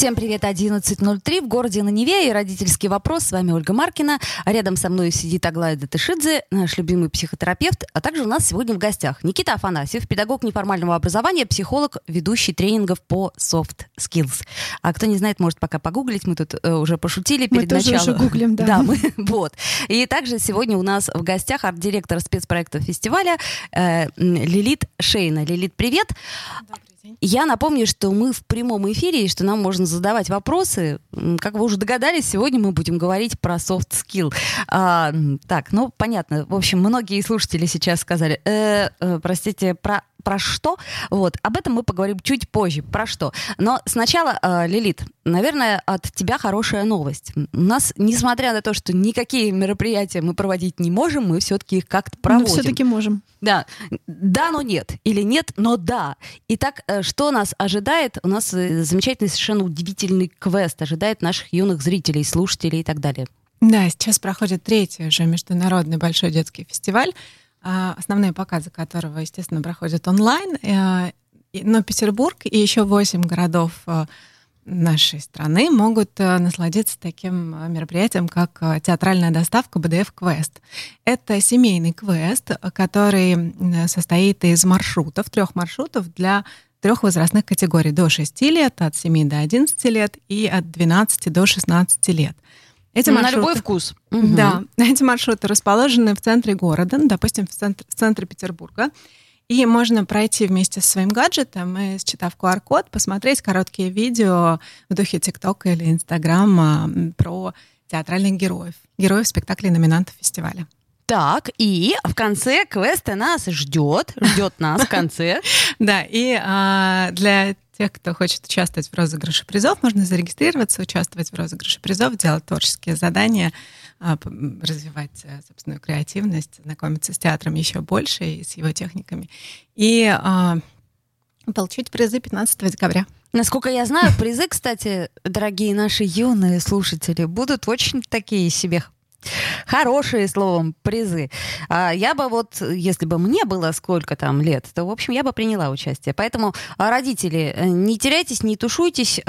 Всем привет, 11.03 в городе на Неве и родительский вопрос. С вами Ольга Маркина. А рядом со мной сидит Аглая Датышидзе, наш любимый психотерапевт. А также у нас сегодня в гостях Никита Афанасьев, педагог неформального образования, психолог, ведущий тренингов по soft skills. А кто не знает, может пока погуглить. Мы тут э, уже пошутили Мы перед тоже началом. уже гуглим, да. Да, мы, вот. И также сегодня у нас в гостях арт-директор спецпроекта фестиваля э, Лилит Шейна. Лилит, привет. Я напомню, что мы в прямом эфире, и что нам можно задавать вопросы. Как вы уже догадались, сегодня мы будем говорить про soft skill. А, так, ну, понятно. В общем, многие слушатели сейчас сказали, «Э, э, простите, про про что? Вот, об этом мы поговорим чуть позже. Про что? Но сначала, э, Лилит, наверное, от тебя хорошая новость. У нас, несмотря на то, что никакие мероприятия мы проводить не можем, мы все-таки их как-то проводим. все-таки можем. Да, да, но нет. Или нет, но да. Итак, э, что нас ожидает? У нас э, замечательный, совершенно удивительный квест ожидает наших юных зрителей, слушателей и так далее. Да, сейчас проходит третий уже международный большой детский фестиваль, основные показы которого, естественно, проходят онлайн. э, Но Петербург и еще восемь городов э, нашей страны могут э, насладиться таким мероприятием, как театральная доставка БДФ Квест. Это семейный квест, который состоит из маршрутов, трех маршрутов для трех возрастных категорий до 6 лет, от 7 до 11 лет и от 12 до 16 лет. Эти На маршруты- любой вкус. Мгм. да, эти маршруты расположены в центре города, ну, допустим, в центре, в центре Петербурга. И можно пройти вместе со своим гаджетом и, считав QR-код, посмотреть короткие видео в духе ТикТока или Инстаграма про театральных героев, героев спектаклей номинантов фестиваля. Так, и в конце квеста нас ждет, ждет нас в конце. Да, и а, для тех, кто хочет участвовать в розыгрыше призов, можно зарегистрироваться, участвовать в розыгрыше призов, делать творческие задания, а, развивать э, собственную креативность, знакомиться с театром еще больше и с его техниками. И а, получить призы 15 декабря. Насколько я знаю, призы, кстати, дорогие наши юные слушатели, будут очень такие себе хорошие, словом, призы. А я бы вот, если бы мне было сколько там лет, то, в общем, я бы приняла участие. Поэтому, а, родители, э, не теряйтесь, не тушуйтесь.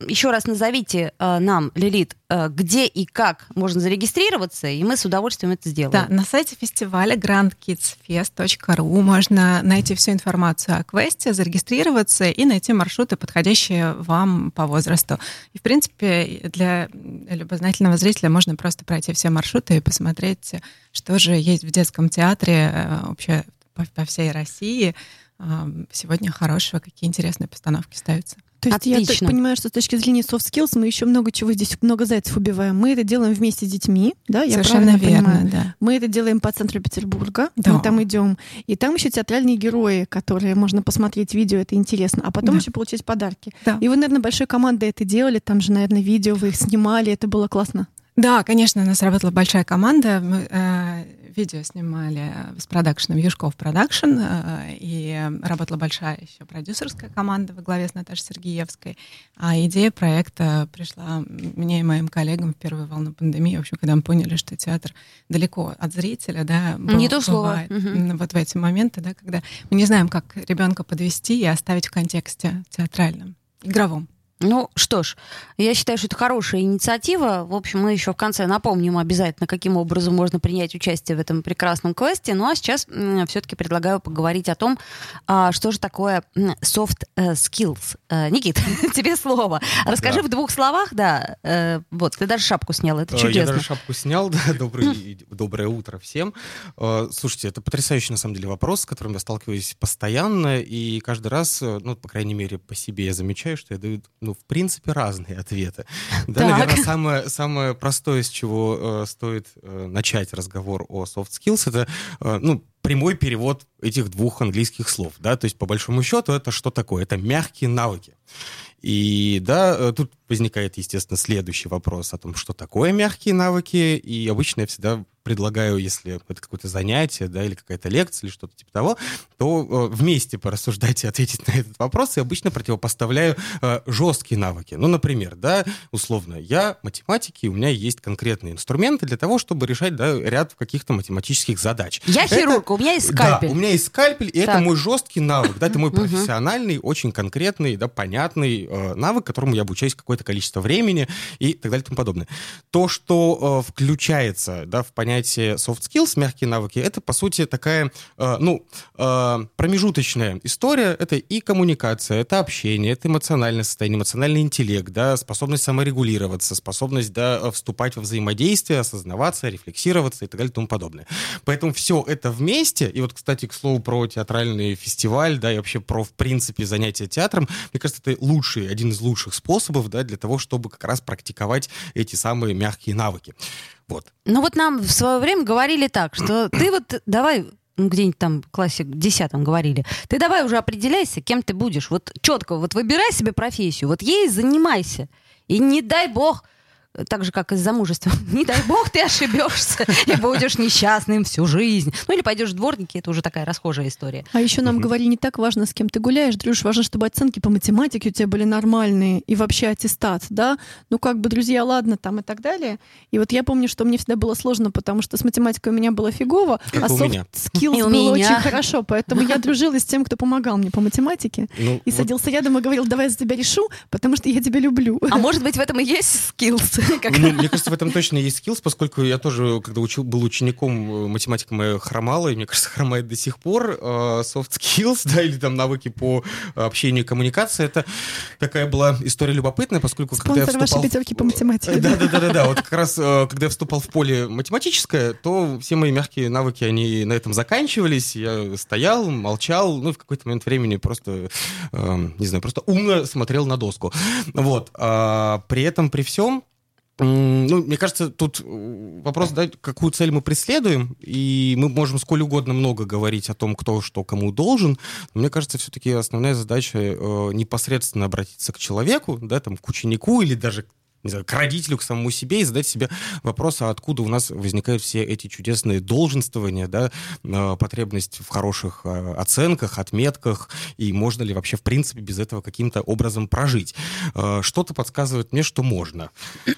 Еще раз назовите а, нам, Лилит, а, где и как можно зарегистрироваться, и мы с удовольствием это сделаем. Да, на сайте фестиваля grandkidsfest.ru можно найти всю информацию о квесте, зарегистрироваться и найти маршруты, подходящие вам по возрасту. И, в принципе, для любознательного зрителя можно просто пройти все маршруты и посмотреть, что же есть в детском театре э, вообще по, по всей России э, сегодня хорошего, какие интересные постановки ставятся. То есть я Отлично. так понимаю, что с точки зрения soft skills мы еще много чего здесь, много зайцев убиваем. Мы это делаем вместе с детьми, да? Я Совершенно правильно верно, понимаю? да. Мы это делаем по центру Петербурга. Да. Мы там идем. И там еще театральные герои, которые можно посмотреть видео, это интересно. А потом Да. еще получить подарки. Да. И вы, наверное, большой командой это делали. Там же, наверное, видео вы их снимали. Это было классно. Да, конечно, у нас работала большая команда. Мы э, видео снимали с продакшеном Юшков Продакшн, э, и работала большая еще продюсерская команда во главе с Наташей Сергеевской. А идея проекта пришла мне и моим коллегам в первую волну пандемии, в общем, когда мы поняли, что театр далеко от зрителя, да, Не то слово. Именно Вот в эти моменты, да, когда мы не знаем, как ребенка подвести и оставить в контексте театральном, игровом. Ну что ж, я считаю, что это хорошая инициатива. В общем, мы еще в конце напомним обязательно, каким образом можно принять участие в этом прекрасном квесте. Ну а сейчас все-таки предлагаю поговорить о том, а, что же такое soft э, skills. Э, Никит, тебе слово. Расскажи Да. в двух словах, да. э, Вот, ты даже шапку снял, это чудесно. Я даже шапку снял, да, добрый, доброе утро всем. Слушайте, это потрясающий, на самом деле, вопрос, с которым я сталкиваюсь постоянно, и каждый раз, ну, по крайней мере, по себе я замечаю, что я даю, ну, в принципе, разные ответы. Да, Так. наверное, самое, самое простое, с чего э, стоит э, начать разговор о soft skills, это, э, ну, прямой перевод этих двух английских слов, да, то есть по большому счету это что такое? Это мягкие навыки. И да, э, тут возникает, естественно, следующий вопрос о том, что такое мягкие навыки. И обычно я всегда предлагаю, если это какое-то занятие, да, или какая-то лекция, или что-то типа того, то э, вместе порассуждать и ответить на этот вопрос. И обычно противопоставляю э, жесткие навыки. Ну, например, да, условно, я математики, у меня есть конкретные инструменты для того, чтобы решать, да, ряд каких-то математических задач. Я хирург, у меня есть скальпель. Да, у меня есть скальпель, и Так. это мой жесткий навык, да, это мой профессиональный, очень конкретный, да, понятный э, навык, которому я обучаюсь какое-то количество времени и так далее и тому подобное. То, что э, включается, да, в понятие soft skills, мягкие навыки, это, по сути, такая, э, ну, э, промежуточная история. Это и коммуникация, это общение, это эмоциональное состояние, эмоциональный интеллект, да, способность саморегулироваться, способность, да, вступать во взаимодействие, осознаваться, рефлексироваться и так далее и тому подобное. Поэтому все это вместе, и вот, кстати, к слову про театральный фестиваль, да, и вообще про, в принципе, занятия театром, мне кажется, это лучший, один из лучших способов, да, для того, чтобы как раз практиковать эти самые мягкие навыки. Вот. Ну вот нам в свое время говорили так, что ты вот давай ну, где-нибудь там в классе десятом говорили, ты давай уже определяйся, кем ты будешь. Вот четко, вот выбирай себе профессию, вот ей занимайся. И не дай бог, так же, как и с замужеством, не дай бог ты ошибешься и будешь несчастным всю жизнь. Ну или пойдешь в дворники, это уже такая расхожая история. А еще нам говорили, не так важно, с кем ты гуляешь, Дрюш, важно, чтобы оценки по математике у тебя были нормальные и вообще аттестат, да? Ну как бы, друзья, ладно, там и так далее. И вот я помню, что мне всегда было сложно, потому что с математикой у меня было фигово, Как а у было меня. очень хорошо, поэтому я дружила с тем, кто помогал мне по математике. Ну, И вот садился рядом и говорил, давай я за тебя решу, потому что я тебя люблю. А может быть, в этом и есть skills? Мне кажется, в этом точно есть skills, поскольку я тоже, когда учил, был учеником, э, математика моя хромала, и мне кажется, хромает до сих пор. Э, Soft skills, да, или там навыки по общению и коммуникации, это такая была история любопытная, поскольку когда я вашей вступал... пятерки по математике. Да, да, да, да, да. Вот как раз, э, когда я вступал в поле математическое, то все мои мягкие навыки, они на этом заканчивались. Я стоял, молчал, ну, в какой-то момент времени просто, э, не знаю, просто умно смотрел на доску. Вот. А при этом, при всем, Ну, мне кажется, тут э, вопрос, да, какую цель мы преследуем, и мы можем сколь угодно много говорить о том, кто что кому должен, но мне кажется, все-таки основная задача э, непосредственно обратиться к человеку, да, там, к ученику или даже не знаю, к родителю, к самому себе и задать себе вопрос, а откуда у нас возникают все эти чудесные долженствования, да, э, потребность в хороших э, оценках, отметках, и можно ли вообще, в принципе, без этого каким-то образом прожить. Э, Что-то подсказывает мне, что можно.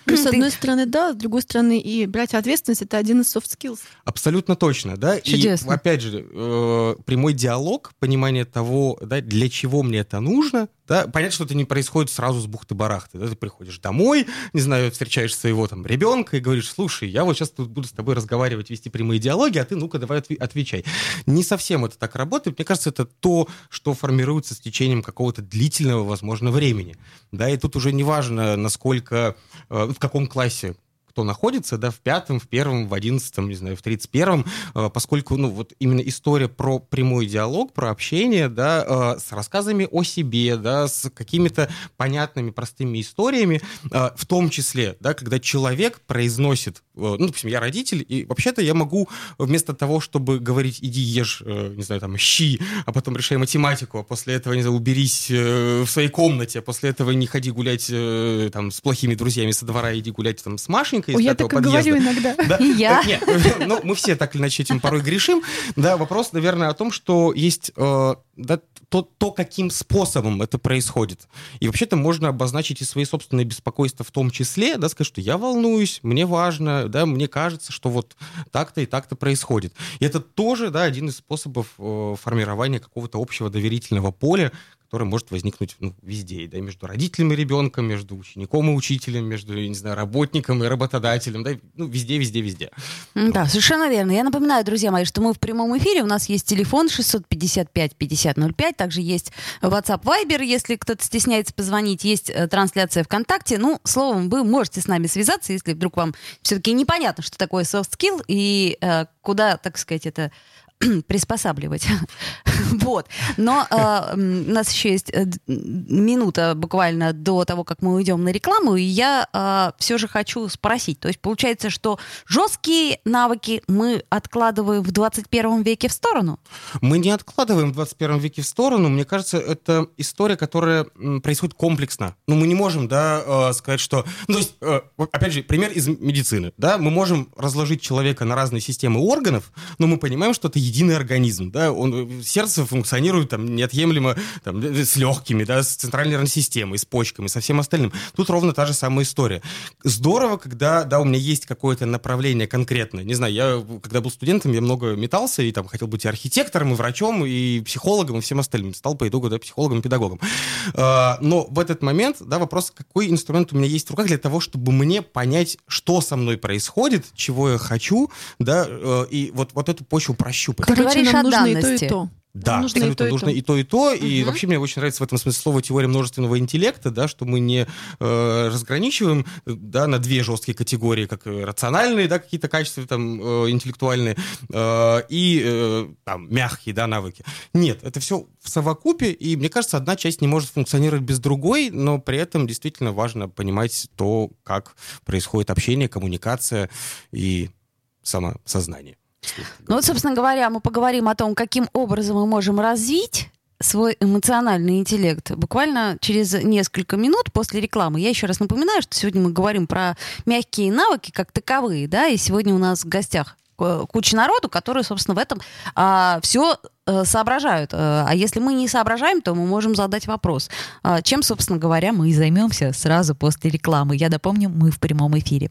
Ну, с одной стороны, да, с другой стороны, и брать ответственность — это один из soft skills. Абсолютно точно, да. Чудесно. И опять же, э, прямой диалог, понимание того, да, для чего мне это нужно, да. Понятно, что это не происходит сразу с бухты-барахты, да. Ты приходишь домой, не знаю, встречаешь своего там ребенка и говоришь, слушай, я вот сейчас тут буду с тобой разговаривать, вести прямые диалоги, а ты ну-ка давай отви- отвечай. Не совсем это так работает. Мне кажется, это то, что формируется с течением какого-то длительного, возможно, времени. Да, и тут уже не важно, насколько, э, в каком классе кто находится, да, в пятом, в первом, в одиннадцатом, не знаю, в тридцать первом, э, поскольку, ну, вот именно история про прямой диалог, про общение, да, э, с рассказами о себе, да, с какими-то понятными, простыми историями, э, в том числе, да, когда человек произносит, ну, допустим, я родитель, и вообще-то я могу вместо того, чтобы говорить, иди ешь, не знаю, там, щи, а потом решай математику, а после этого, не знаю, уберись в своей комнате, а после этого не ходи гулять там с плохими друзьями со двора, иди гулять там с Машенькой из Ой, я пятого так и подъезда. говорю иногда. Да? И я. Нет, ну, мы все так или иначе этим порой грешим. Да, вопрос, наверное, о том, что есть э, да, то, то, каким способом это происходит. И вообще-то можно обозначить и свои собственные беспокойства в том числе, да, сказать, что я волнуюсь, мне важно, да, мне кажется, что вот так-то и так-то происходит. И это тоже, да, один из способов э, формирования какого-то общего доверительного поля, который может возникнуть ну, везде, да, между родителем и ребенком, между учеником и учителем, между, я не знаю, работником и работодателем, да, ну, везде, везде, везде. Да, совершенно верно. Я напоминаю, друзья мои, что мы в прямом эфире. У нас есть телефон 655-5005. Также есть WhatsApp Viber, если кто-то стесняется позвонить. Есть э, трансляция ВКонтакте. Ну, словом, вы можете с нами связаться, если вдруг вам все-таки непонятно, что такое soft skill и э, куда, так сказать, это приспосабливать. вот. Но э, у нас еще есть э, минута буквально до того, как мы уйдем на рекламу, и я э, все же хочу спросить. То есть получается, что жесткие навыки мы откладываем в 21 веке в сторону? Мы не откладываем в 21 веке в сторону. Мне кажется, это история, которая происходит комплексно. Ну, мы не можем, да, э, сказать, что... Ну, то есть, э, опять же, пример из медицины, да, мы можем разложить человека на разные системы органов, но мы понимаем, что это единый организм, да, он, сердце функционирует там неотъемлемо там, с легкими, да, с центральной нервной системой, с почками, со всем остальным. Тут ровно та же самая история. Здорово, когда, да, у меня есть какое-то направление конкретное. Не знаю, я, когда был студентом, я много метался и там хотел быть архитектором, и врачом, и психологом, и всем остальным. Стал по итогу, да, психологом и педагогом. А, но в этот момент, да, вопрос, какой инструмент у меня есть в руках для того, чтобы мне понять, что со мной происходит, чего я хочу, да, э, и вот, вот эту почву прощупать. Короче, говоришь нам о нужно данности. и то, и то. Да, нужно абсолютно и то, и нужно то. и то, и то. И Мгм. вообще мне очень нравится в этом смысле слово теория множественного интеллекта, да, что мы не э, разграничиваем да, на две жесткие категории, как э, рациональные, да, какие-то качества там э, интеллектуальные э, и э, там мягкие, да, навыки. Нет, это все в совокупе, и мне кажется, одна часть не может функционировать без другой, но при этом действительно важно понимать то, как происходит общение, коммуникация и самосознание. Ну вот, собственно говоря, мы поговорим о том, каким образом мы можем развить свой эмоциональный интеллект буквально через несколько минут после рекламы. Я еще раз напоминаю, что сегодня мы говорим про мягкие навыки как таковые, да, и сегодня у нас в гостях э, куча народу, которые, собственно, в этом все соображают. Э, А если мы не соображаем, то мы можем задать вопрос. А Чем, собственно говоря, мы и займемся сразу после рекламы. Я напомню, мы в прямом эфире.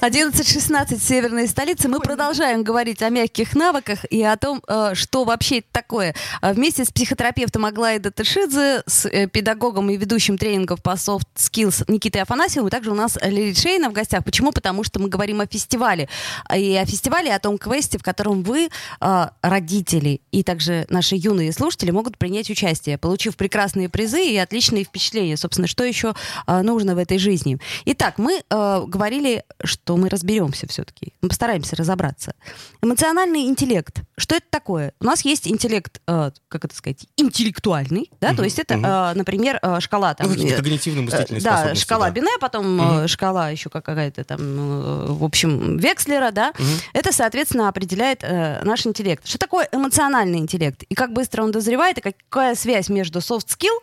11.16 в северной столице. Мы продолжаем говорить о мягких навыках и о том, э, что вообще это такое. А Вместе с психотерапевтом Аглаей Датышидзе, с э, педагогом и ведущим тренингов по soft skills Никитой Афанасьевым, и также у нас Лилит Шейна в гостях. Почему? Потому что мы говорим о фестивале. И о фестивале, о том квесте, в котором вы, э, родители и также наши юные слушатели, могут принять участие, получив прекрасные призы и отличные впечатления. Собственно, что еще э, нужно в этой жизни? Итак, мы э, говорили, что мы разберемся все-таки. Мы постараемся разобраться. Эмоциональный интеллект. Что это такое? У нас есть интеллект, э, как это сказать, интеллектуальный, да, то Мгм, есть это, мгм. э, например, э, шкала там. Ну, э, когнитивные мыслительные э, Да, шкала да. Бине, потом э, шкала еще какая-то там, э, в общем, Векслера, да. Мгм. Это, соответственно, определяет э, наш интеллект. Что такое эмоциональный интеллект? И как быстро он дозревает, и какая связь между soft skill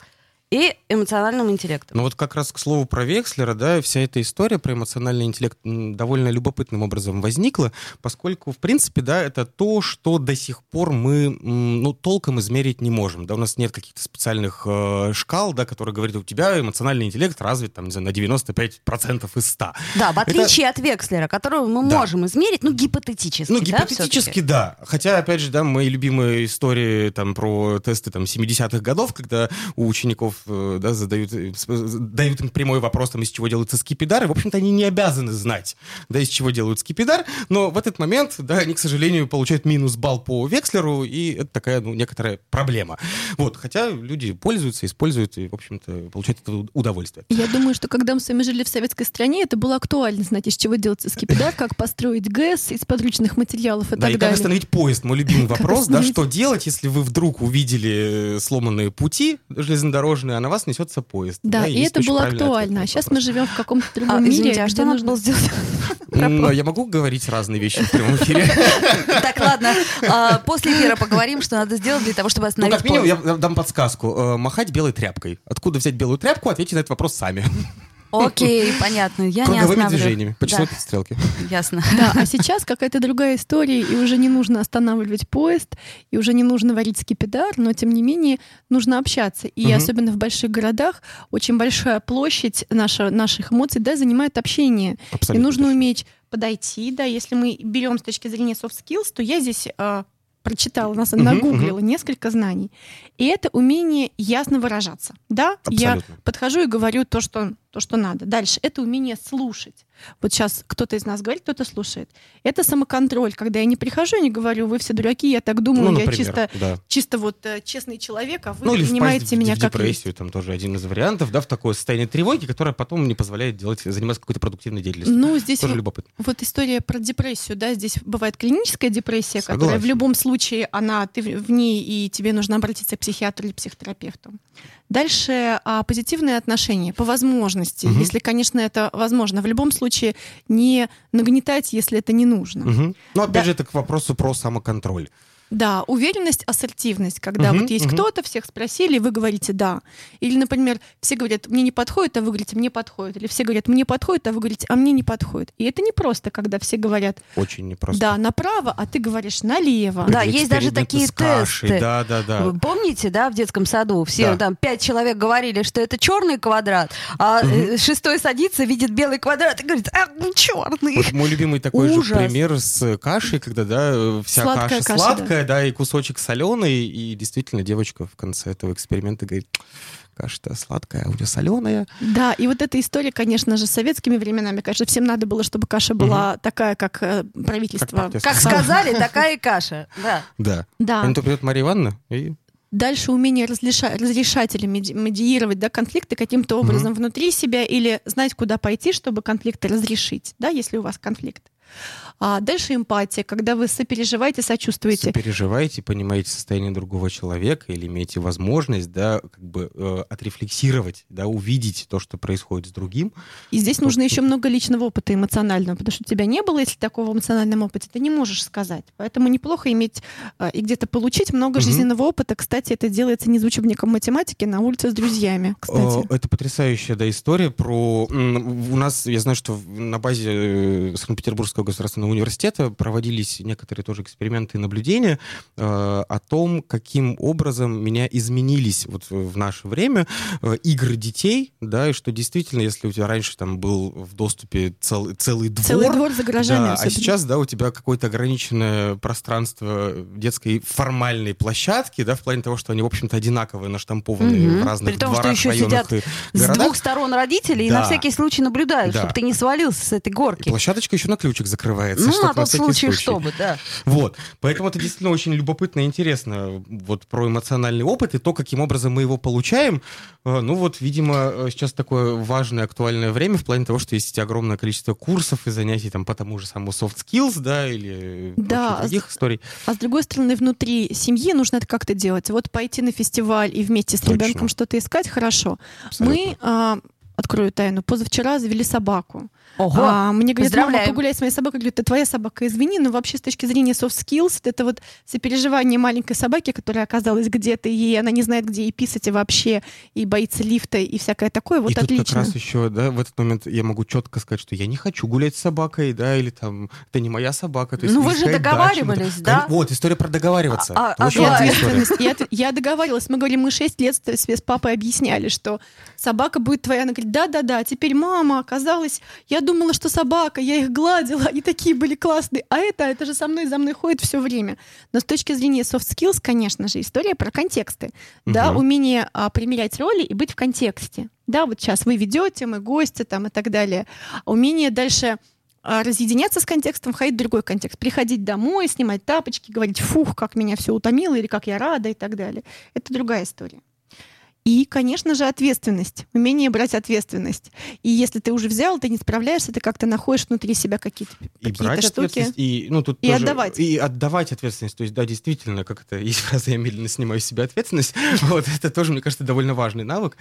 и эмоциональным интеллектом? Ну вот как раз к слову про Векслера, да, вся эта история про эмоциональный интеллект довольно любопытным образом возникла, поскольку, в принципе, да, это то, что до сих пор мы, ну, толком измерить не можем, да, у нас нет каких-то специальных э, шкал, да, которые говорят, у тебя эмоциональный интеллект развит, там, не знаю, на 95% из 100. Да, в отличие от Векслера, которого мы Да. можем измерить, ну, гипотетически, Ну, да, гипотетически, всё-таки? да. Хотя, опять же, да, мои любимые истории там про тесты там 70-х годов, когда у учеников э, да, задают, э, дают им прямой вопрос, там, из чего делается скипидар, и, в общем-то, они не обязаны знать, да, из чего делают скипидар, но в этот момент, да, они, к сожалению, получают минус балл по Векслеру, и это такая, ну, некоторая проблема. Вот, хотя люди пользуются, используют, и, в общем-то, получают это удовольствие. Я думаю, что когда мы с вами жили в советской стране, это было актуально знать, из чего делается скипидар, как построить ГЭС из подручных материалов и Да, так и как далее. остановить поезд, мой любимый Как вопрос, да, что делать, если вы вдруг увидели э, сломанные пути железнодорожные, а на вас несется поезд. Да, и есть это было актуально. А сейчас мы живем в каком-то А, другом мире, извините, а что надо нужно- было сделать? Но я могу говорить разные вещи в прямом эфире? Так, ладно. А, После эфира поговорим, что надо сделать для того, чтобы Ну, остановить как минимум, я дам подсказку. Э, Махать белой тряпкой. Откуда взять белую тряпку, ответьте на этот вопрос сами. Окей, понятно. Я не Круговыми останавливаю. движениями, по часовой Да, стрелке. ясно. Да, а сейчас какая-то другая история, и уже не нужно останавливать поезд, и уже не нужно варить скипидар, но тем не менее нужно общаться. И особенно в больших городах очень большая площадь наша, наших эмоций да, занимает общение. И нужно уметь подойти, да, если мы берем с точки зрения soft skills, то я здесь а, прочитала, нас Мгм, нагуглила несколько знаний. И это умение ясно выражаться. Да, я Абсолютно. подхожу и говорю то, что, то, что надо. Дальше это умение слушать. Вот сейчас кто-то из нас говорит, кто-то слушает. Это самоконтроль, когда я не прихожу и не говорю, вы все дураки, я так думаю, Ну, я например, чисто, да. чисто вот э, честный человек, а вы Ну, или принимаете впасть в- меня в как депрессию, там тоже один из вариантов, да, в такое состояние тревоги, которое потом не позволяет делать, заниматься какой-то продуктивной деятельностью. Ну, здесь тоже вот- любопытно. Вот история про депрессию, да, здесь бывает клиническая депрессия, которая в Согласен. любом случае, она, ты в в ней, и тебе нужно обратиться к психиатру или психотерапевту. Дальше а, позитивные отношения по возможности, Мгм. если, конечно, это возможно. В любом случае не нагнетать, если это не нужно. Мгм. Ну, опять Да. же, это к вопросу про самоконтроль. Да, уверенность, ассертивность, когда Мгм, вот есть мгм. кто-то, всех спросили, вы говорите «да». Или, например, все говорят «мне не подходит», а вы говорите «мне подходит». Или все говорят «мне подходит», а вы говорите «а мне не подходит». И это не просто, когда все говорят Очень непросто. «да, направо», а ты говоришь «налево». Да, Или есть даже такие тесты. Да, да, да. Вы помните, да, в детском саду все Да. там пять человек говорили, что это черный квадрат, а э, шестой садится, видит белый квадрат и говорит, а, ну черный. Вот мой любимый такой Ужас. же пример с кашей, когда, да, вся Сладкая каша, каша, сладкая, да. И кусочек соленый, и действительно девочка в конце этого эксперимента говорит, каша-то сладкая, а у нее соленая. Да, и вот эта история, конечно же, с советскими временами, конечно, всем надо было, чтобы каша была такая, как э, правительство. Как Как сказали, такая и каша. Да. Да. Да. А то придет Мария Ивановна и Дальше умение разреша- разрешать или меди- медиировать да, конфликты каким-то образом внутри себя или знать, куда пойти, чтобы конфликты разрешить, да, если у вас конфликт. А дальше эмпатия, когда вы сопереживаете, сочувствуете. переживаете, понимаете состояние другого человека или имеете возможность, да, как бы э, отрефлексировать, да, увидеть то, что происходит с другим. И здесь Тут- нужно еще много личного опыта эмоционального, потому что у тебя не было, если такого в эмоциональном опыте, ты не можешь сказать. Поэтому неплохо иметь э, и где-то получить много Мгм. жизненного опыта. Кстати, это делается не из учебником математики на улице с друзьями. Кстати. Э, Это потрясающая да, история про... У нас, я знаю, что на базе э, Санкт-Петербургского государственного университета проводились некоторые тоже эксперименты и наблюдения э, о том, каким образом меня изменились вот в наше время э, игры детей, да, и что действительно, если у тебя раньше там был в доступе цел- целый двор, Целый двор за гаражами. да, а сейчас, да, у тебя какое-то ограниченное пространство детской формальной площадки, да, в плане того, что они, в общем-то, одинаковые, наштампованные Мгм. в разных При том, что дворах, еще районах сидят и С городах. двух сторон родители и Да. на всякий случай наблюдают, Да. чтобы ты не свалился с этой И горки. площадочка еще на ключик закрывается. Ну, на тот случай, случай. чтобы, да. Вот. Поэтому это действительно очень любопытно и интересно вот про эмоциональный опыт и то, каким образом мы его получаем. Э, Ну вот, видимо, э, сейчас такое важное, актуальное время в плане того, что есть огромное количество курсов и занятий там по тому же самому soft skills, да, или Да, вообще других историй. А с другой стороны, внутри семьи нужно это как-то делать. Вот пойти на фестиваль и вместе с Точно. ребенком что-то искать, хорошо. Абсолютно. Мы, а, открою тайну, позавчера завели собаку. Ого. А, мне говорят, мама, погуляй с моей собакой. Говорю, это твоя собака, извини, но вообще с точки зрения soft skills, это вот сопереживание маленькой собаки, которая оказалась где-то, и она не знает, где ей писать и вообще, и боится лифта, и всякое такое. Вот и тут отлично. как раз еще, да, в этот момент я могу четко сказать, что я не хочу гулять с собакой, да, или там, это не моя собака. То есть Ну, вы же дачу, договаривались, ну, да? кон- Вот, история про договариваться. А- а- И ответственность. Я, я договаривалась. Мы говорили, мы 6 лет с папой объясняли, что собака будет твоя. Она говорит, да-да-да, теперь мама, оказалось, я думала, что собака, я их гладила, они такие были классные. А это, это же со мной, за мной ходит все время. Но с точки зрения soft skills, конечно же, история про контексты. Да, Мгм. умение а, примерять роли и быть в контексте. Да, вот сейчас вы ведете, мы гости там и так далее. Умение дальше а, разъединяться с контекстом, входить в другой контекст. Приходить домой, снимать тапочки, говорить, фух, как меня все утомило, или как я рада и так далее. Это другая история. И, конечно же, ответственность, умение брать ответственность. И если ты уже взял, ты не справляешься, ты как-то находишь внутри себя какие-то, И брать штуки. ответственность, и, ну, тут И тоже- отдавать. И отдавать ответственность. То есть, да, действительно, как это, есть фраза «я медленно снимаю с себя ответственность». Вот, это тоже, мне кажется, довольно важный навык.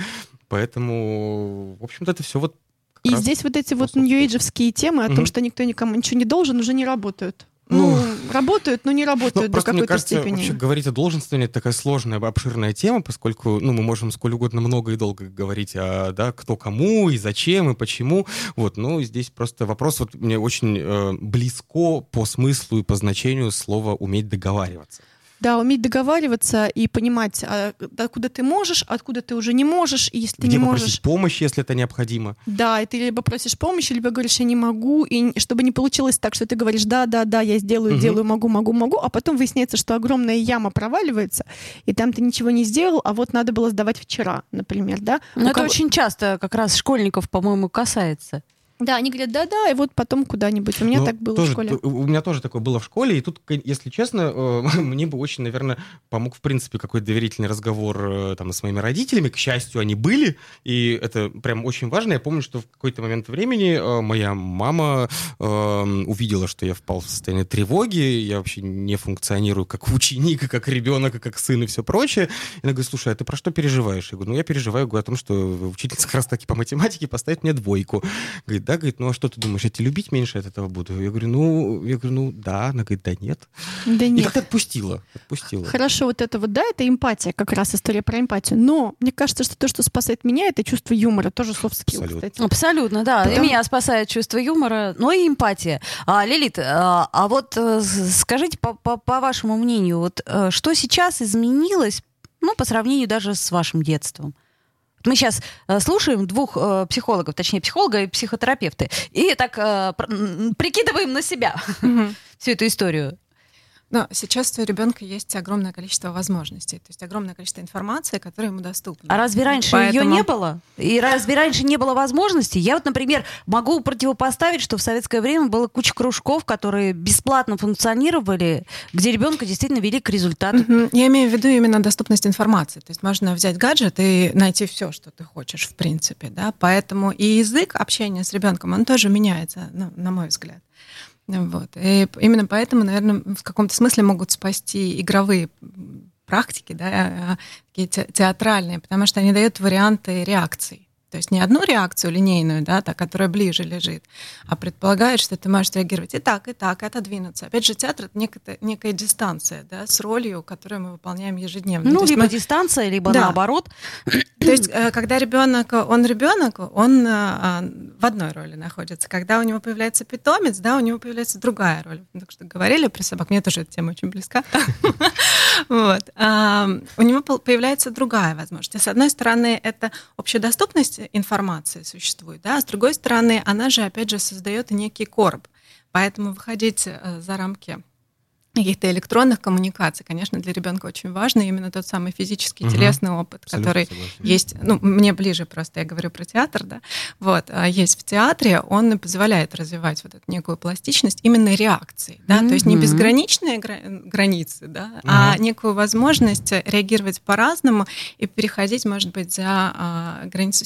Поэтому, в общем-то, это все вот И здесь вот эти вот нью-эйджевские темы о том, что никто никому ничего не должен, уже не работают. Ну, Ну, работают, но не Ну, работают до просто, мне какой-то кажется, степени. вообще говорить о долженствовании это такая сложная, обширная тема, поскольку ну, мы можем сколь угодно много и долго говорить о да, кто кому и зачем и почему. Вот, но здесь просто вопрос вот мне очень э, близко по смыслу и по значению слова уметь договариваться. Да, уметь договариваться и понимать, а, откуда ты можешь, откуда ты уже не можешь, и если ты Где не попросить можешь... помощи, если это необходимо. Да, и ты либо просишь помощи, либо говоришь, я не могу, и чтобы не получилось так, что ты говоришь, да, да, да, я сделаю, Мгм. делаю, могу, могу, могу, а потом выясняется, что огромная яма проваливается, и там ты ничего не сделал, а вот надо было сдавать вчера, например, да? Но У это кого- очень часто как раз школьников, по-моему, касается. Да, они говорят, да-да, и вот потом куда-нибудь. У меня Но так было тоже, в школе. У меня тоже такое было в школе, и тут, если честно, э, мне бы очень, наверное, помог, в принципе, какой-то доверительный разговор э, там с моими родителями. К счастью, они были, и это прям очень важно. Я помню, что в какой-то момент времени э, моя мама э, увидела, что я впал в состояние тревоги, я вообще не функционирую как ученик, и как ребенок, и как сын, и все прочее. И она говорит, слушай, а ты про что переживаешь? Я говорю, ну, я переживаю говорю, о том, что учительница как раз таки по математике поставит мне двойку. Говорит, да, говорит, ну а что ты думаешь, я тебя любить меньше от этого буду? Я говорю, ну, я говорю, ну да. Она говорит, да нет. Да И нет. как-то отпустила. Отпустила. Хорошо, вот это вот, да, это эмпатия, как раз история про эмпатию. Но мне кажется, что то, что спасает меня, это чувство юмора, тоже soft skill, Абсолютно. кстати. Абсолютно, да. И Потому- меня спасает чувство юмора, но и эмпатия. А, Лилит, а, а вот э, скажите, по, по- по вашему мнению, вот э, что сейчас изменилось, ну, по сравнению даже с вашим детством? Вот Мы сейчас э, слушаем двух э, психологов, точнее, психолога и психотерапевты, и так э, прикидываем на себя всю эту историю. Но сейчас у ребенка есть огромное количество возможностей, то есть огромное количество информации, которая ему доступна. А разве раньше ее Поэтому- не было? И разве раньше не было возможности? Я вот, например, могу противопоставить, что в советское время было куча кружков, которые бесплатно функционировали, где ребенка действительно вели к результату. Я имею в виду именно доступность информации. То есть можно взять гаджет и найти все, что ты хочешь, в принципе. Да? Поэтому и язык общения с ребенком, он тоже меняется, ну, на мой взгляд. Вот. И именно поэтому, наверное, в каком-то смысле могут спасти игровые практики, да, а, такие те- театральные, потому что они дают варианты реакций. То есть не одну реакцию линейную, да, та, которая ближе лежит, а предполагает, что ты можешь реагировать и так, и так, и отодвинуться. Опять же, театр — это некая, некая дистанция да, с ролью, которую мы выполняем ежедневно. Ну, либо мы- дистанция, либо Да. наоборот. то есть, э, когда ребенок, он ребенок, он э, в одной роли находится. Когда у него появляется питомец, да, у него появляется другая роль. Так что говорили про собак, мне тоже эта тема очень близка. Вот. А, У него появляется другая возможность. С одной стороны, это общедоступность информации существует, да, а с другой стороны, она же, опять же, создает некий короб. Поэтому выходить э, за рамки каких-то электронных коммуникаций, конечно, для ребенка очень важно именно тот самый физический, Мгм. телесный опыт, Абсолютно который согласен. есть, ну, мне ближе просто, я говорю про театр, да, вот, а есть в театре, он позволяет развивать вот эту некую пластичность именно реакции, да, то есть не безграничные гра- границы, да, а некую возможность реагировать по-разному и переходить, может быть, за а, границу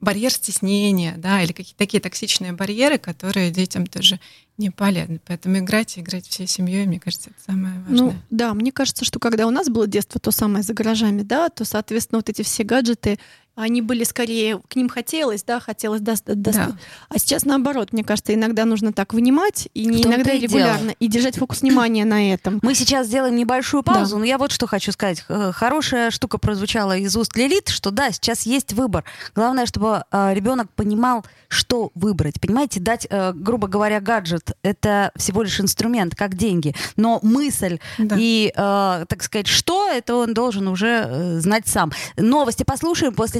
барьер стеснения, да, или какие-то такие токсичные барьеры, которые детям тоже не полезны. Поэтому играть и играть всей семьей, мне кажется, это самое важное. Ну, да, мне кажется, что когда у нас было детство то самое за гаражами, да, то, соответственно, вот эти все гаджеты, они были скорее, к ним хотелось, да, хотелось даст- даст- Да. А сейчас наоборот, мне кажется, иногда нужно так вынимать, и не иногда и регулярно, и держать фокус внимания на этом. Мы сейчас сделаем небольшую Да. паузу, но я вот что хочу сказать. Х- Хорошая штука прозвучала из уст Лилит, что да, сейчас есть выбор. Главное, чтобы э, ребенок понимал, что выбрать. Понимаете, дать, э, грубо говоря, гаджет — это всего лишь инструмент, как деньги. Но мысль Да. и, э, так сказать, что, это он должен уже э, знать сам. Новости послушаем, после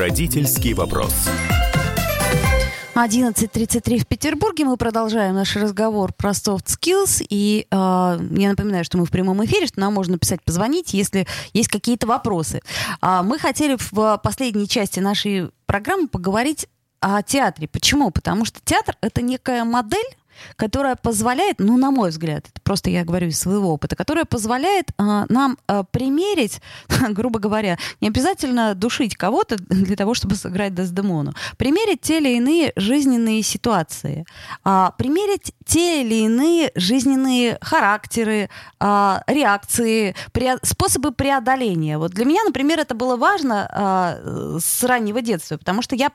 Родительский вопрос. 11.33 в Петербурге. Мы продолжаем наш разговор про soft skills. И э, я напоминаю, что мы в прямом эфире, что нам можно писать, позвонить, если есть какие-то вопросы. А мы хотели в последней части нашей программы поговорить о театре. Почему? Потому что театр — это некая модель, которая позволяет, ну, на мой взгляд, это просто я говорю из своего опыта, которая позволяет э, нам э, примерить, грубо говоря, не обязательно душить кого-то для того, чтобы сыграть Дездемону, примерить те или иные жизненные ситуации, э, примерить те или иные жизненные характеры, э, реакции, пре способы преодоления. Вот для меня, например, это было важно э, с раннего детства, потому что я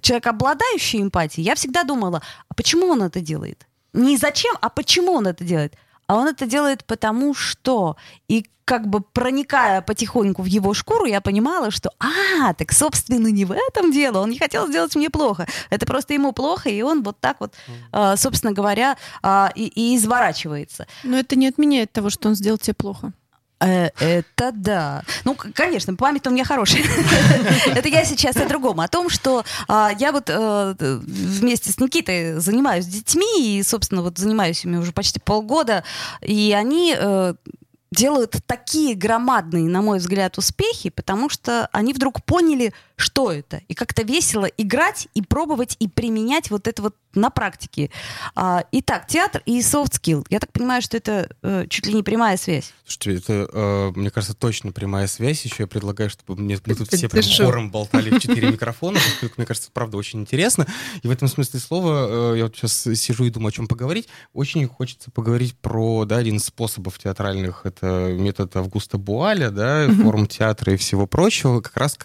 человек, обладающий эмпатией, я всегда думала, а почему он это делает? Не зачем, а почему он это делает? А он это делает потому что. И как бы проникая потихоньку в его шкуру, я понимала, что, а, так, собственно, не в этом дело. Он не хотел сделать мне плохо. Это просто ему плохо, и он вот так вот, э, собственно говоря, э, и, и изворачивается. Но это не отменяет того, что он сделал тебе плохо. Э, это да. Ну, конечно, память у меня хорошая. Это я сейчас о другом. О том, что а, я вот э, вместе с Никитой занимаюсь детьми, и, собственно, вот занимаюсь ими уже почти полгода, и они э, делают такие громадные, на мой взгляд, успехи, потому что они вдруг поняли, что это. И как-то весело играть и пробовать и применять вот это вот на практике. А, итак, театр и soft skill. Я так понимаю, что это э, чуть ли не прямая связь. Слушайте, это, э, мне кажется, точно прямая связь. Еще я предлагаю, чтобы мне, мне тут все прям хором болтали в четыре микрофона, поскольку, мне кажется, правда очень интересно. И в этом смысле слова, э, я вот сейчас сижу и думаю, о чем поговорить. Очень хочется поговорить про да, один из способов театральных. Это метод Августа Буаля, да, форм театра и всего прочего. Как раз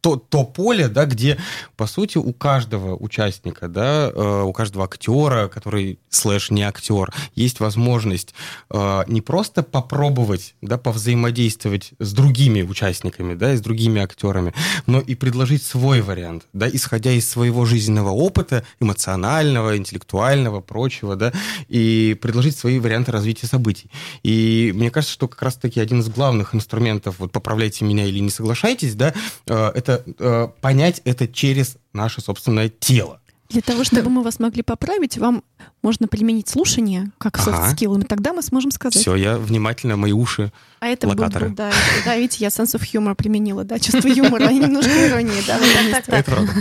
то, то поле, да, где, по сути, у каждого участника, да, э, у каждого актера, который слэш не актер, есть возможность э, не просто попробовать, да, повзаимодействовать с другими участниками, да, и с другими актерами, но и предложить свой вариант, да, исходя из своего жизненного опыта, эмоционального, интеллектуального, прочего, да, и предложить свои варианты развития событий. И мне кажется, что как раз-таки один из главных инструментов, вот поправляйте меня или не соглашайтесь, да, э, это это э, понять это через наше собственное тело. Для того, чтобы мы вас могли поправить, вам можно применить слушание как soft skill, и тогда мы сможем сказать. Все, я внимательно, мои уши А это локаторы. Был, да, да, видите, я sense of humor применила, да, чувство юмора, а немножко иронии, да. Это правда.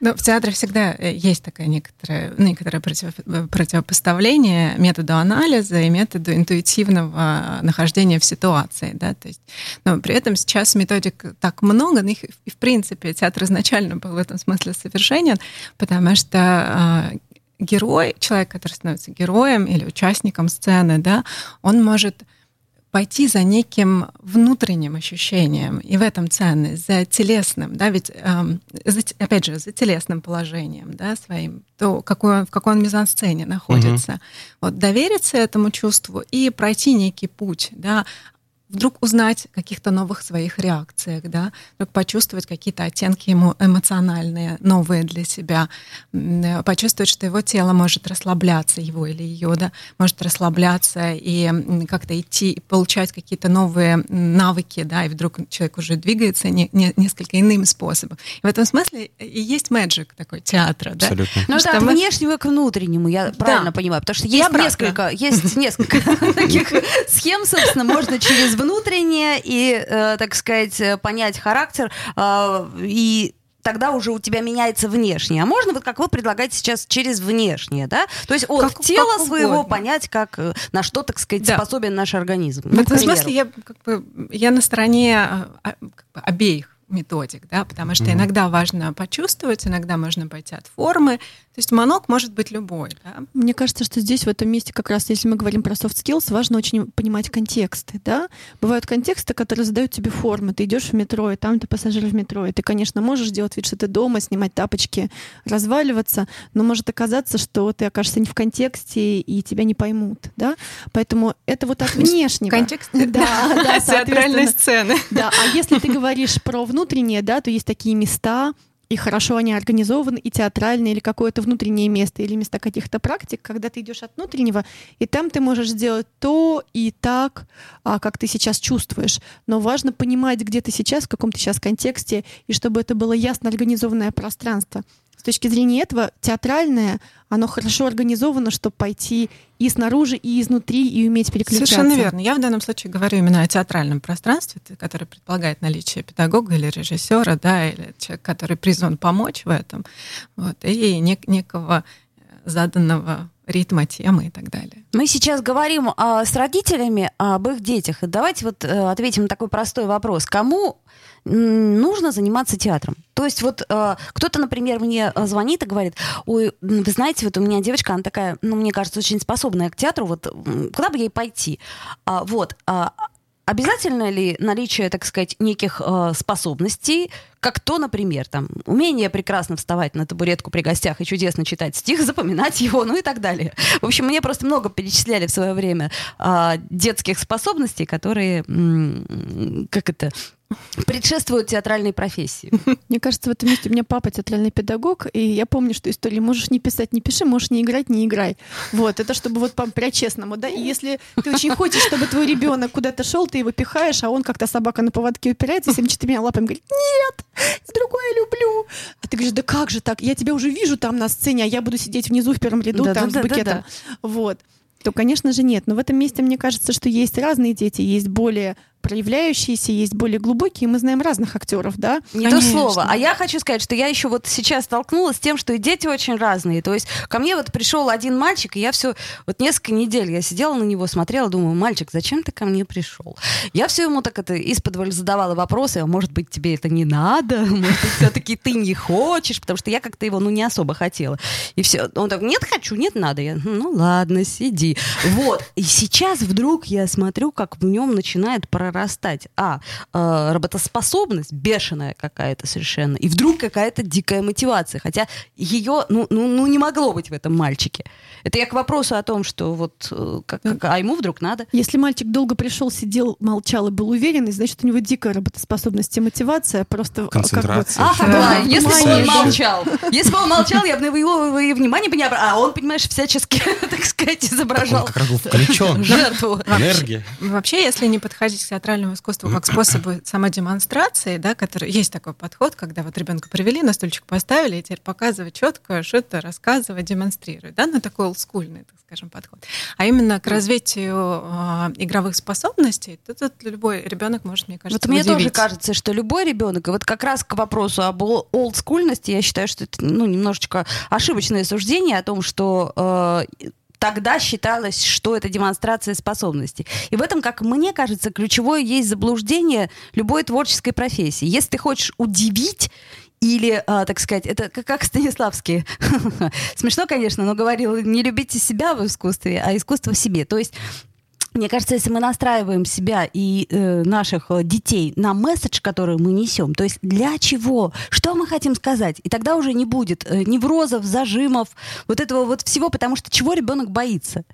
Но в театре всегда э, есть такое некоторое, некоторое э, противопоставление методу анализа и методу интуитивного нахождения в ситуации, да, то есть, но при этом сейчас методик так много, но их, и в принципе театр изначально был в этом смысле совершенен, потому что а, герой, человек, который становится героем или участником сцены, да, он может пойти за неким внутренним ощущением, и в этом ценность, за телесным, да, ведь, эм, за, опять же, за телесным положением, да, своим, то, какой он, в какой он мизансцене находится. Угу. Вот довериться этому чувству и пройти некий путь, да, вдруг узнать о каких-то новых своих реакциях, да, вдруг почувствовать какие-то оттенки ему эмоциональные, новые для себя, э, почувствовать, что его тело может расслабляться, его или ее, да, может расслабляться и как-то идти и получать какие-то новые навыки, да, и вдруг человек уже двигается не, не, несколько иным способом. И в этом смысле и есть мэджик такой театра, да. Абсолютно. Ну да, от мы... внешнего к внутреннему, я да. правильно понимаю, потому что есть несколько, есть несколько таких схем, собственно, можно через внутреннее и, э, так сказать, э, понять характер э, и тогда уже у тебя меняется внешнее. А можно, вот как вы предлагаете сейчас, через внешнее, да? То есть от как, тела как своего понять, как, э, на что, так сказать, да. способен наш организм. В этом смысле я, как бы, я на стороне а, а, как бы, обеих методик, да, потому что mm-hmm. иногда важно почувствовать, иногда можно пойти от формы. То есть манок может быть любой. Да? Мне кажется, что здесь, в этом месте, как раз, если мы говорим про soft skills, важно очень понимать контексты. Да? Бывают контексты, которые задают тебе формы. Ты идешь в метро, и там ты пассажир в метро. И ты, конечно, можешь делать вид, что ты дома, снимать тапочки, разваливаться, но может оказаться, что ты окажешься не в контексте, и тебя не поймут. Да? Поэтому это вот от внешнего. Контекст да, да, театральной сцены. Да, а если ты говоришь про внутреннее, да, то есть такие места, и хорошо они организованы, и театральные, или какое-то внутреннее место, или места каких-то практик, когда ты идешь от внутреннего, и там ты можешь сделать то и так, а, как ты сейчас чувствуешь. Но важно понимать, где ты сейчас, в каком ты сейчас контексте, и чтобы это было ясно организованное пространство. Точки зрения этого театральное, оно хорошо организовано, чтобы пойти и снаружи, и изнутри, и уметь переключаться. Совершенно верно. Я в данном случае говорю именно о театральном пространстве, которое предполагает наличие педагога или режиссера, да, или человека, который призван помочь в этом, вот, и нек- некого заданного ритма темы и так далее. Мы сейчас говорим а, с родителями об их детях. Давайте вот а, ответим на такой простой вопрос. Кому нужно заниматься театром. То есть вот э, кто-то, например, мне звонит и говорит, ой, вы знаете, вот у меня девочка, она такая, ну, мне кажется, очень способная к театру, вот куда бы ей пойти? А, вот, а, Обязательно ли наличие, так сказать, неких э, способностей, как то, например, там, умение прекрасно вставать на табуретку при гостях и чудесно читать стих, запоминать его, ну и так далее. В общем, мне просто много перечисляли в свое время э, детских способностей, которые, как это, предшествуют театральной профессии. Мне кажется, в этом месте у меня папа театральный педагог, и я помню, что история можешь не писать, не пиши, можешь не играть, не играй. Вот, это чтобы вот прям честному, да, и если ты очень хочешь, чтобы твой ребенок куда-то шел, ты его пихаешь, а он как-то собака на поводке упирается, всеми четырьмя лапами говорит, нет, другое люблю. А ты говоришь, да как же так, я тебя уже вижу там на сцене, а я буду сидеть внизу в первом ряду да, там да, с букетом. Да. Вот то, конечно же, нет. Но в этом месте мне кажется, что есть разные дети, есть более проявляющиеся, есть более глубокие. Мы знаем разных актеров, да? Не Конечно. то слово. А я хочу сказать, что я еще вот сейчас столкнулась с тем, что и дети очень разные. То есть ко мне вот пришел один мальчик, и я все, вот несколько недель я сидела на него, смотрела, думаю, мальчик, зачем ты ко мне пришел? Я все ему так это из-под задавала вопросы, а может быть тебе это не надо, может быть все-таки ты не хочешь, потому что я как-то его, ну, не особо хотела. И все. Он так, нет, хочу, нет, надо. Я, ну, ладно, сиди. Вот. И сейчас вдруг я смотрю, как в нем начинает прорастать прорастать, а, э, работоспособность бешеная какая-то совершенно, и вдруг какая-то дикая мотивация, хотя ее, ну, ну, ну, не могло быть в этом мальчике. Это я к вопросу о том, что вот, э, как, как, а ему вдруг надо. Если мальчик долго пришел, сидел, молчал и был уверенный, значит, у него дикая работоспособность и мотивация, просто... Концентрация. Как бы, ага, да. Если бы он молчал, если бы он молчал, я бы на его и внимание бы не обратила. А он, понимаешь, всячески, так сказать, изображал. Он как раз был включен. Жертву. Энергия. Вообще, если не подходить к театральному искусству как способу самодемонстрации, да, который есть такой подход, когда вот ребенка привели, на стульчик поставили, и теперь показывать четко, что-то рассказывать, демонстрировать, да, на такой олдскульный, так скажем, подход. А именно к развитию э, игровых способностей, то тут любой ребенок может, мне кажется, Вот мне удивить. тоже кажется, что любой ребенок, и вот как раз к вопросу об олдскульности, я считаю, что это ну, немножечко ошибочное суждение о том, что э, тогда считалось, что это демонстрация способностей. И в этом, как мне кажется, ключевое есть заблуждение любой творческой профессии. Если ты хочешь удивить или, а, так сказать, это как, как Станиславский. Смешно, конечно, но говорил, не любите себя в искусстве, а искусство в себе. То есть мне кажется, если мы настраиваем себя и э, наших э, детей на месседж, который мы несем, то есть для чего, что мы хотим сказать, и тогда уже не будет э, неврозов, зажимов, вот этого вот всего, потому что чего ребенок боится?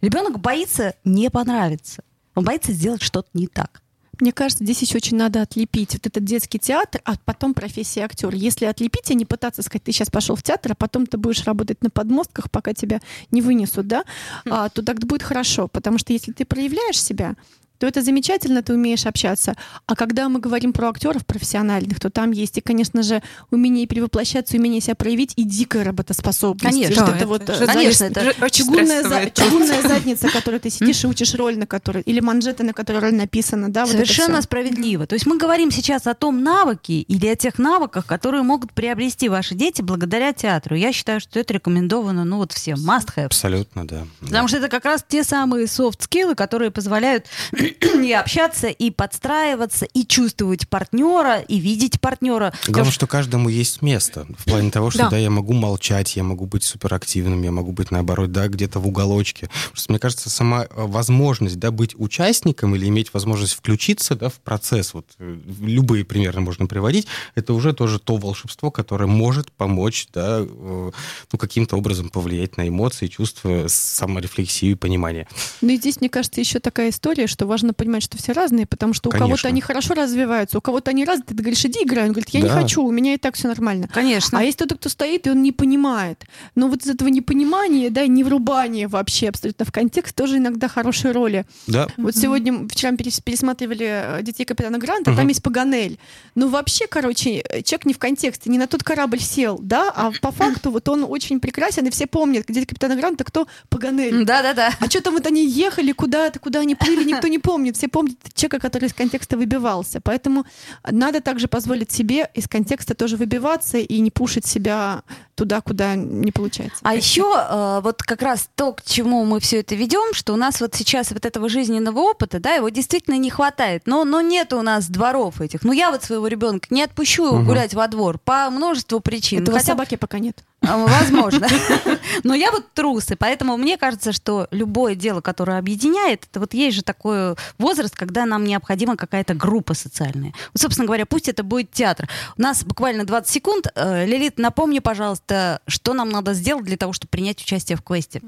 Ребенок боится не понравиться. Он боится сделать что-то не так. Мне кажется, здесь еще очень надо отлепить вот этот детский театр, а потом профессия актера. Если отлепить, а не пытаться сказать, ты сейчас пошел в театр, а потом ты будешь работать на подмостках, пока тебя не вынесут, да, а, то тогда будет хорошо. Потому что если ты проявляешь себя, то это замечательно, ты умеешь общаться. А когда мы говорим про актеров профессиональных, то там есть и, конечно же, умение перевоплощаться, умение себя проявить и дикая работоспособность. Конечно, что это, это вот же, конечно, это чугунная, за, чугунная задница, которой ты сидишь и учишь роль, на которой, или манжеты, на которой роль написана, да? Совершенно вот справедливо. То есть мы говорим сейчас о том навыке или о тех навыках, которые могут приобрести ваши дети благодаря театру. Я считаю, что это рекомендовано, ну вот всем, must have. Абсолютно, да. Потому да. что это как раз те самые софт-скиллы, которые позволяют и общаться, и подстраиваться, и чувствовать партнера, и видеть партнера. Главное, что каждому есть место. В плане того, что да. да, я могу молчать, я могу быть суперактивным, я могу быть, наоборот, да, где-то в уголочке. Просто, мне кажется, сама возможность, да, быть участником или иметь возможность включиться, да, в процесс, вот любые примеры можно приводить, это уже тоже то волшебство, которое может помочь, да, ну, каким-то образом повлиять на эмоции, чувства, саморефлексию и понимание. Ну и здесь, мне кажется, еще такая история, что важно понимать, что все разные, потому что у Конечно. кого-то они хорошо развиваются, у кого-то они развиты, ты говоришь, иди играй, он говорит, я не Да. хочу, у меня и так все нормально. Конечно. А есть кто-то, кто стоит, и он не понимает. Но вот из этого непонимания, да, не врубания вообще абсолютно в контекст тоже иногда хорошие роли. Да. Вот сегодня, м, вчера перес- пересматривали э, «Детей капитана Гранта», Мгм. там есть Паганель. Ну вообще, короче, э, человек не в контексте, не на тот корабль сел, да, а по факту вот он очень прекрасен, и все помнят, где капитана Гранта, кто Паганель. Да-да-да. А что там вот они ехали куда-то, куда они плыли, никто не помнит. Все помнят человека, который из контекста выбивался. Поэтому надо также позволить себе из контекста тоже выбиваться и не пушить себя туда, куда не получается. А еще э, вот как раз то, к чему мы все это ведем, что у нас вот сейчас вот этого жизненного опыта, да, его действительно не хватает. Но, но нет у нас дворов этих. Ну я вот своего ребенка не отпущу его Мгм. гулять во двор по множеству причин. Этого Хотя собаки пока нет. А, Возможно. Но я вот трус, и поэтому мне кажется, что любое дело, которое объединяет, это вот есть же такой возраст, когда нам необходима какая-то группа социальная. Вот, собственно говоря, пусть это будет театр. У нас буквально 20 секунд. Э, Лилит, напомни, пожалуйста, что нам надо сделать для того, чтобы принять участие в квесте.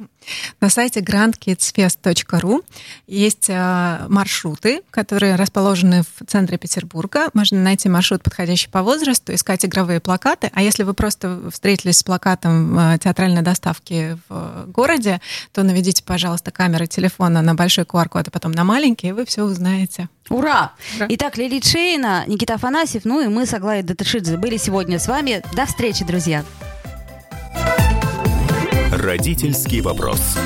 На сайте grandkidsfest.ru есть э, маршруты, которые расположены в центре Петербурга. Можно найти маршрут, подходящий по возрасту, искать игровые плакаты. А если вы просто встретились с плакатом э, театральной доставки в городе, то наведите, пожалуйста, камеры телефона на большой QR-код, а потом на маленький, и вы все узнаете. Ура! Ура. Итак, Лилит Шейна, Никита Афанасьев, ну и мы с Аглаей Датышидзе были сегодня с вами. До встречи, друзья! Родительский вопрос.